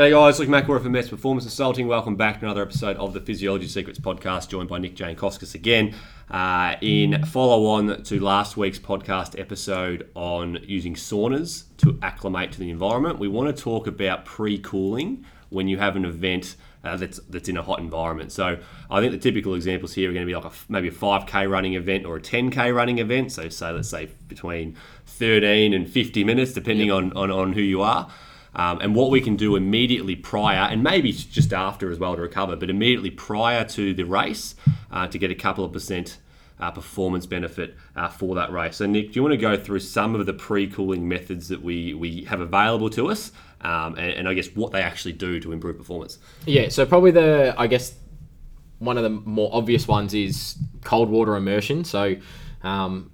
G'day guys, Luke McElroy from Mets Performance Consulting. Welcome back to another episode of the Physiology Secrets podcast, joined by Nick Jane Koskis again. Uh, in follow on to last week's podcast episode on using saunas to acclimate to the environment, we want to talk about pre cooling when you have an event uh, that's that's in a hot environment. So I think the typical examples here are going to be like a, maybe a 5k running event or a 10k running event. So say let's say between 13 and 50 minutes, depending yep. on, on on who you are. Um, and what we can do immediately prior, and maybe just after as well to recover, but immediately prior to the race uh, to get a couple of percent uh, performance benefit uh, for that race. So, Nick, do you want to go through some of the pre cooling methods that we, we have available to us um, and, and I guess what they actually do to improve performance? Yeah, so probably the, I guess, one of the more obvious ones is cold water immersion. So, um,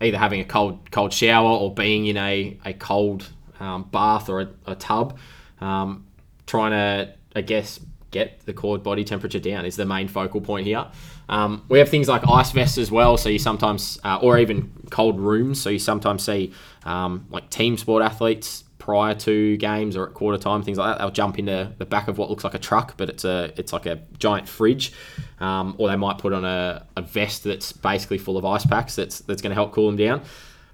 either having a cold cold shower or being in a, a cold um, bath or a, a tub, um, trying to, I guess, get the core body temperature down is the main focal point here. Um, we have things like ice vests as well, so you sometimes, uh, or even cold rooms, so you sometimes see um, like team sport athletes prior to games or at quarter time, things like that. They'll jump into the back of what looks like a truck, but it's a it's like a giant fridge, um, or they might put on a, a vest that's basically full of ice packs that's that's going to help cool them down.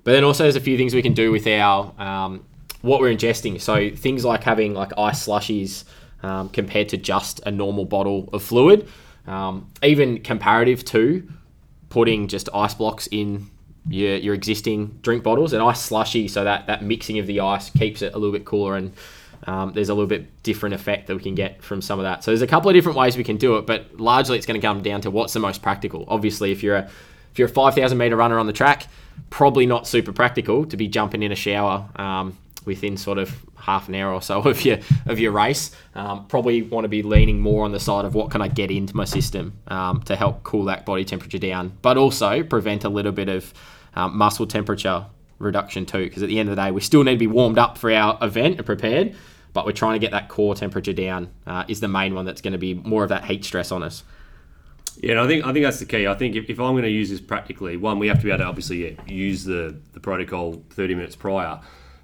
But then also there's a few things we can do with our um, what we're ingesting. So things like having like ice slushies um, compared to just a normal bottle of fluid, um, even comparative to putting just ice blocks in your, your existing drink bottles, an ice slushy, so that that mixing of the ice keeps it a little bit cooler and um, there's a little bit different effect that we can get from some of that. So there's a couple of different ways we can do it, but largely it's going to come down to what's the most practical. Obviously, if you're a if you're a 5,000 meter runner on the track, probably not super practical to be jumping in a shower um, within sort of half an hour or so of your of your race. Um, probably want to be leaning more on the side of what can I get into my system um, to help cool that body temperature down, but also prevent a little bit of um, muscle temperature reduction too. Because at the end of the day, we still need to be warmed up for our event and prepared, but we're trying to get that core temperature down. Uh, is the main one that's going to be more of that heat stress on us. Yeah, I think I think that's the key. I think if, if I'm going to use this practically, one we have to be able to obviously yeah, use the the protocol 30 minutes prior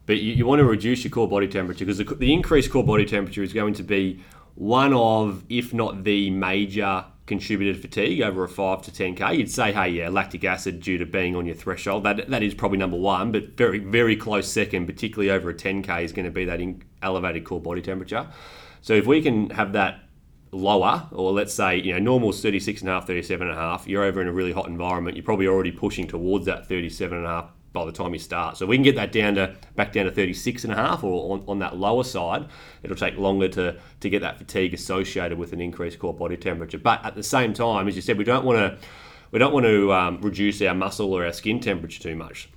but you, you want to reduce your core body temperature because the, the increased core body temperature is going to be one of, if not the major contributor to fatigue over a 5 to 10k you'd say hey yeah lactic acid due to being on your threshold that that is probably number one but very very close second particularly over a 10k is going to be that elevated core body temperature. So if we can have that lower or let's say you know normal is 36 and a half 37 and a half you're over in a really hot environment you're probably already pushing towards that 37 and a half by the time you start. So if we can get that down to back down to 36 and a half or on, on that lower side. It'll take longer to, to get that fatigue associated with an increased core body temperature. But at the same time, as you said, we don't want to we don't want to um, reduce our muscle or our skin temperature too much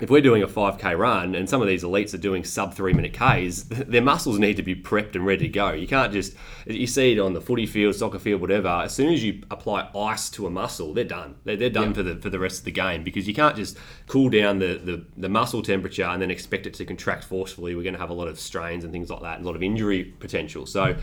if we're doing a 5k run and some of these elites are doing sub three minute Ks, their muscles need to be prepped and ready to go. You can't just, you see it on the footy field, soccer field, whatever. As soon as you apply ice to a muscle, they're done. They're, they're done yeah. for the for the rest of the game because you can't just cool down the, the, the muscle temperature and then expect it to contract forcefully. We're going to have a lot of strains and things like that, a lot of injury potential. So,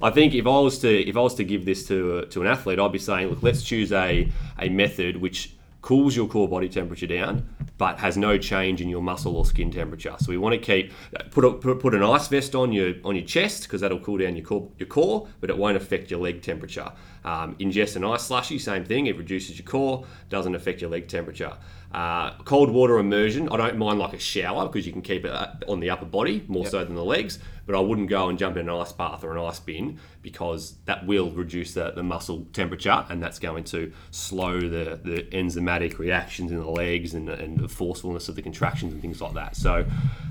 I think if I was to if I was to give this to to an athlete, I'd be saying, look, let's choose a a method which cools your core body temperature down, but has no change in your muscle or skin temperature. So we want to keep put a, put, an ice vest on your on your chest because that'll cool down your core, your core, but it won't affect your leg temperature. Um, ingest an ice slushy, same thing. It reduces your core, doesn't affect your leg temperature. Uh, cold water immersion, I don't mind like a shower because you can keep it uh, on the upper body more yep. so than the legs, but I wouldn't go and jump in an ice bath or an ice bin because that will reduce the, the muscle temperature and that's going to slow the, the enzymatic reactions in the legs and, and the forcefulness of the contractions and things like that. So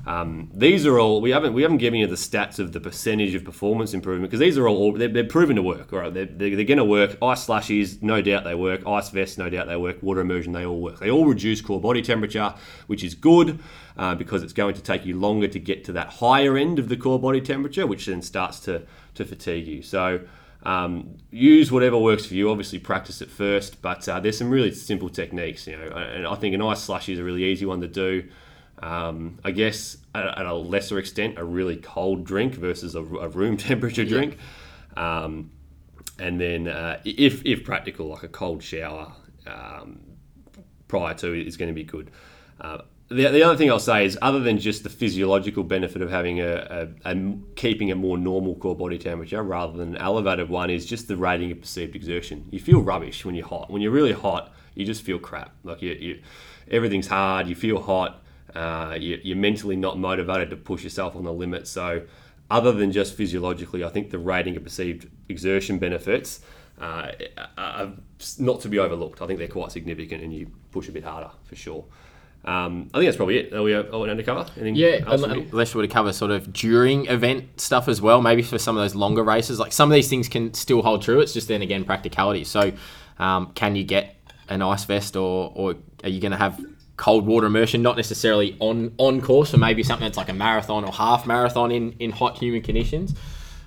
um, these are all we haven't we haven't given you the stats of the percentage of performance improvement because these are all they're, they're, proven to work. Right, they're, they're, they're going to work. Ice slushies, no doubt they work. Ice vests, no doubt they work. Water immersion, they all work. They all reduce reduce core body temperature, which is good uh, because it's going to take you longer to get to that higher end of the core body temperature, which then starts to, to fatigue you. So um, use whatever works for you. Obviously, practice it first, but uh, there's some really simple techniques, you know, and I think an ice slushy is a really easy one to do. Um, I guess at, a lesser extent, a really cold drink versus a, a room temperature drink. Um, and then, uh, if, if practical, like a cold shower. Um, prior to is going to be good. Uh, the, the other thing I'll say is, other than just the physiological benefit of having a, a, a keeping a more normal core body temperature rather than an elevated one, is just the rating of perceived exertion. You feel rubbish when you're hot. When you're really hot, you just feel crap. Like you, you everything's hard. You feel hot. Uh, you, you're mentally not motivated to push yourself on the limit. So, other than just physiologically, I think the rating of perceived exertion benefits uh, are not to be overlooked. I think they're quite significant, and you push a bit harder for sure. Um, I think that's probably it. Are we all undercover? Anything Yeah, else from unless you want to cover sort of during event stuff as well, maybe for some of those longer races. Like some of these things can still hold true. It's just then again practicality. So, um, can you get an ice vest, or or are you going to have cold water immersion? Not necessarily on on course, or maybe something that's like a marathon or half marathon in in hot humid conditions.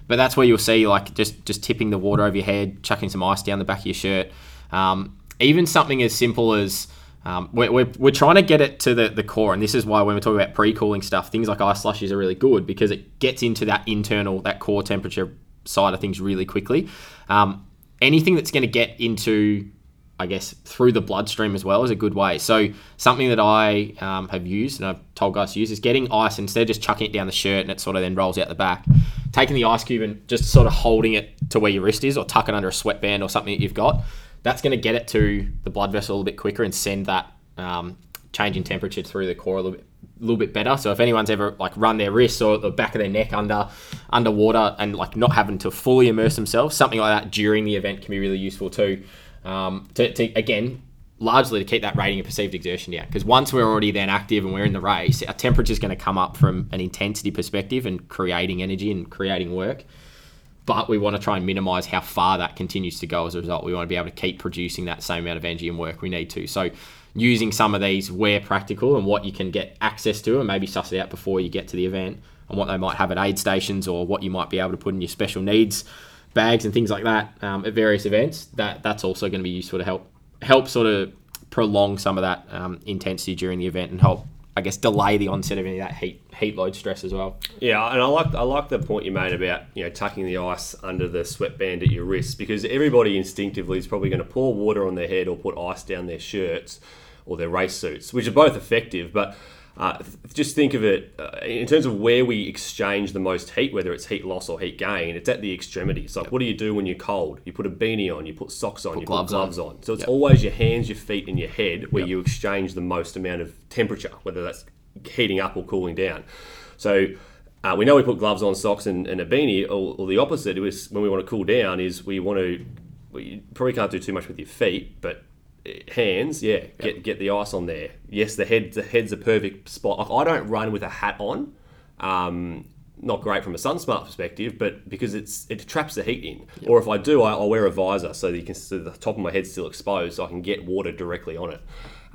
But that's where you'll see like just just tipping the water over your head, chucking some ice down the back of your shirt. Um, even something as simple as um, we're, we're, we're trying to get it to the, the core, and this is why when we're talking about pre-cooling stuff, things like ice slushies are really good because it gets into that internal, that core temperature side of things really quickly. Um, anything that's going to get into, I guess, through the bloodstream as well is a good way. So something that I um, have used and I've told guys to use is getting ice instead of just chucking it down the shirt and it sort of then rolls out the back. Taking the ice cube and just sort of holding it to where your wrist is, or tuck it under a sweatband or something that you've got that's going to get it to the blood vessel a little bit quicker and send that um, change in temperature through the core a little bit, little bit better. So if anyone's ever like run their wrists or the back of their neck under underwater and like not having to fully immerse themselves, something like that during the event can be really useful too. Um, to, to again largely to keep that rating of perceived exertion down. Because once we're already then active and we're in the race, our temperature is going to come up from an intensity perspective and creating energy and creating work but we want to try and minimize how far that continues to go as a result. We want to be able to keep producing that same amount of energy and work we need to. So, using some of these where practical and what you can get access to, and maybe suss it out before you get to the event, and what they might have at aid stations or what you might be able to put in your special needs bags and things like that um, at various events. That that's also going to be useful to help help sort of prolong some of that um, intensity during the event and help I guess delay the onset of any of that heat heat load stress as well. Yeah, and I like I like the point you made about you know tucking the ice under the sweatband at your wrist because everybody instinctively is probably going to pour water on their head or put ice down their shirts or their race suits, which are both effective, but uh, just think of it uh, in terms of where we exchange the most heat, whether it's heat loss or heat gain. It's at the extremities. Like, yep. what do you do when you're cold? You put a beanie on, you put socks on, put you gloves put gloves on. on. So it's yep. always your hands, your feet, and your head where yep. you exchange the most amount of temperature, whether that's heating up or cooling down. So uh, we know we put gloves on, socks, and, and a beanie. Or, or, the opposite is when we want to cool down is we want to. We probably can't do too much with your feet, but hands, yeah, yep. get get the ice on there. Yes, the head the head's a perfect spot. Like I don't run with a hat on. Um, not great from a sun smart perspective, but because it's it traps the heat in. Yep. Or if I do, I, will wear a visor so that you can see the top of my head still exposed, so I can get water directly on it.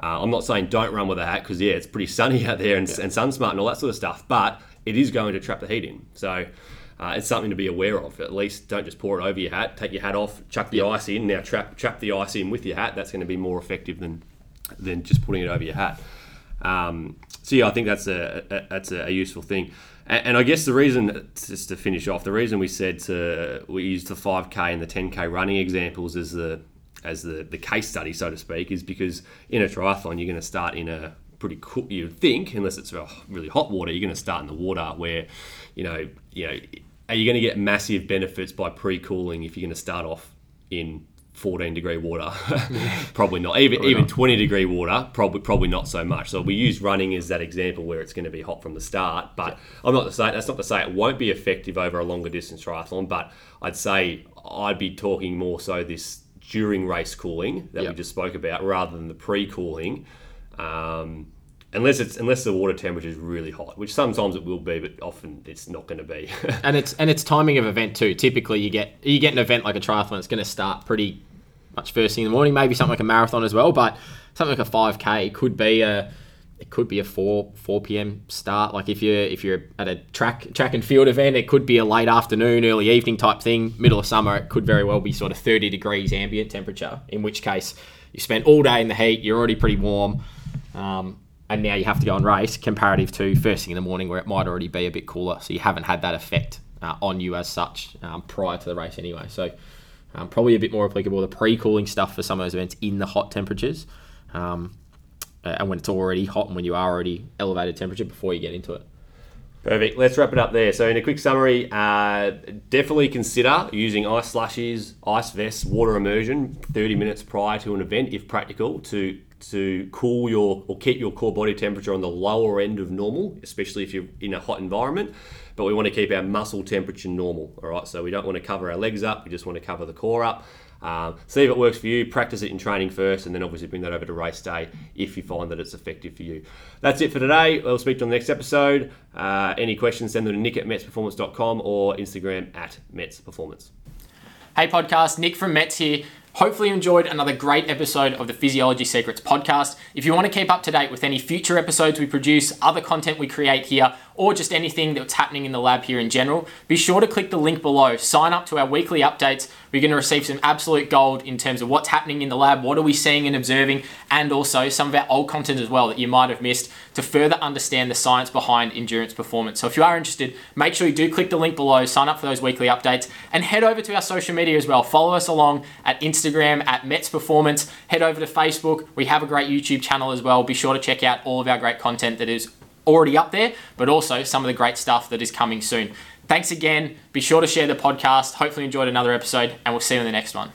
Uh, I'm not saying don't run with a hat because yeah, it's pretty sunny out there and, yep. and sun smart and all that sort of stuff, but it is going to trap the heat in. So uh, it's something to be aware of. At least don't just pour it over your hat. Take your hat off, chuck the ice in. Now trap trap the ice in with your hat. That's going to be more effective than than just putting it over your hat. Um, so yeah, I think that's a, a that's a, useful thing. And, and, I guess the reason, just to finish off, the reason we said to we used the 5k and the 10k running examples as the as the, the case study, so to speak, is because in a triathlon you're going to start in a pretty cool. You would think, unless it's really hot water, you're going to start in the water where, you know, you know, are you going to get massive benefits by pre-cooling if you're going to start off in 14 degree water? probably not. Even probably even not. 20 degree water, probably probably not so much. So we use running as that example where it's going to be hot from the start. But I'm not to say that's not to say it won't be effective over a longer distance triathlon. But I'd say I'd be talking more so this during race cooling that yep. we just spoke about rather than the pre-cooling. Um, unless it's unless the water temperature is really hot, which sometimes it will be, but often it's not going to be. and it's and it's timing of event too. Typically, you get you get an event like a triathlon, it's going to start pretty much first thing in the morning. Maybe something like a marathon as well, but something like a five k could be a it could be a four four p.m. start. Like if you're if you're at a track track and field event, it could be a late afternoon, early evening type thing. Middle of summer, it could very well be sort of thirty degrees ambient temperature. In which case, you spent all day in the heat. You're already pretty warm. Um, and now you have to go and race comparative to first thing in the morning where it might already be a bit cooler. So you haven't had that effect uh, on you as such um, prior to the race anyway. So um, probably a bit more applicable the pre-cooling stuff for some of those events in the hot temperatures. Um, uh, and when it's already hot and when you are already elevated temperature before you get into it. Perfect. Let's wrap it up there. So, in a quick summary, uh, definitely consider using ice slushies, ice vests, water immersion 30 minutes prior to an event, if practical, to to cool your or keep your core body temperature on the lower end of normal, especially if you're in a hot environment. But we want to keep our muscle temperature normal. All right. So we don't want to cover our legs up. We just want to cover the core up. Um, see if it works for you. Practice it in training first, and then obviously bring that over to race day if you find that it's effective for you. That's it for today. We'll speak to you on the next episode. Uh, any questions, send them to nick at metsperformance.com or Instagram at metsperformance. Hey, podcast, Nick from Mets here. Hopefully, you enjoyed another great episode of the Physiology Secrets podcast. If you want to keep up to date with any future episodes we produce, other content we create here, or just anything that's happening in the lab here in general, be sure to click the link below. Sign up to our weekly updates. We're going to receive some absolute gold in terms of what's happening in the lab, what are we seeing and observing, and also some of our old content as well that you might have missed to further understand the science behind endurance performance. So if you are interested, make sure you do click the link below, sign up for those weekly updates, and head over to our social media as well. Follow us along at Instagram at Mets Performance. Head over to Facebook. We have a great YouTube channel as well. Be sure to check out all of our great content that is already up there, but also some of the great stuff that is coming soon. Thanks again. Be sure to share the podcast. Hopefully, you enjoyed another episode, and we'll see you in the next one.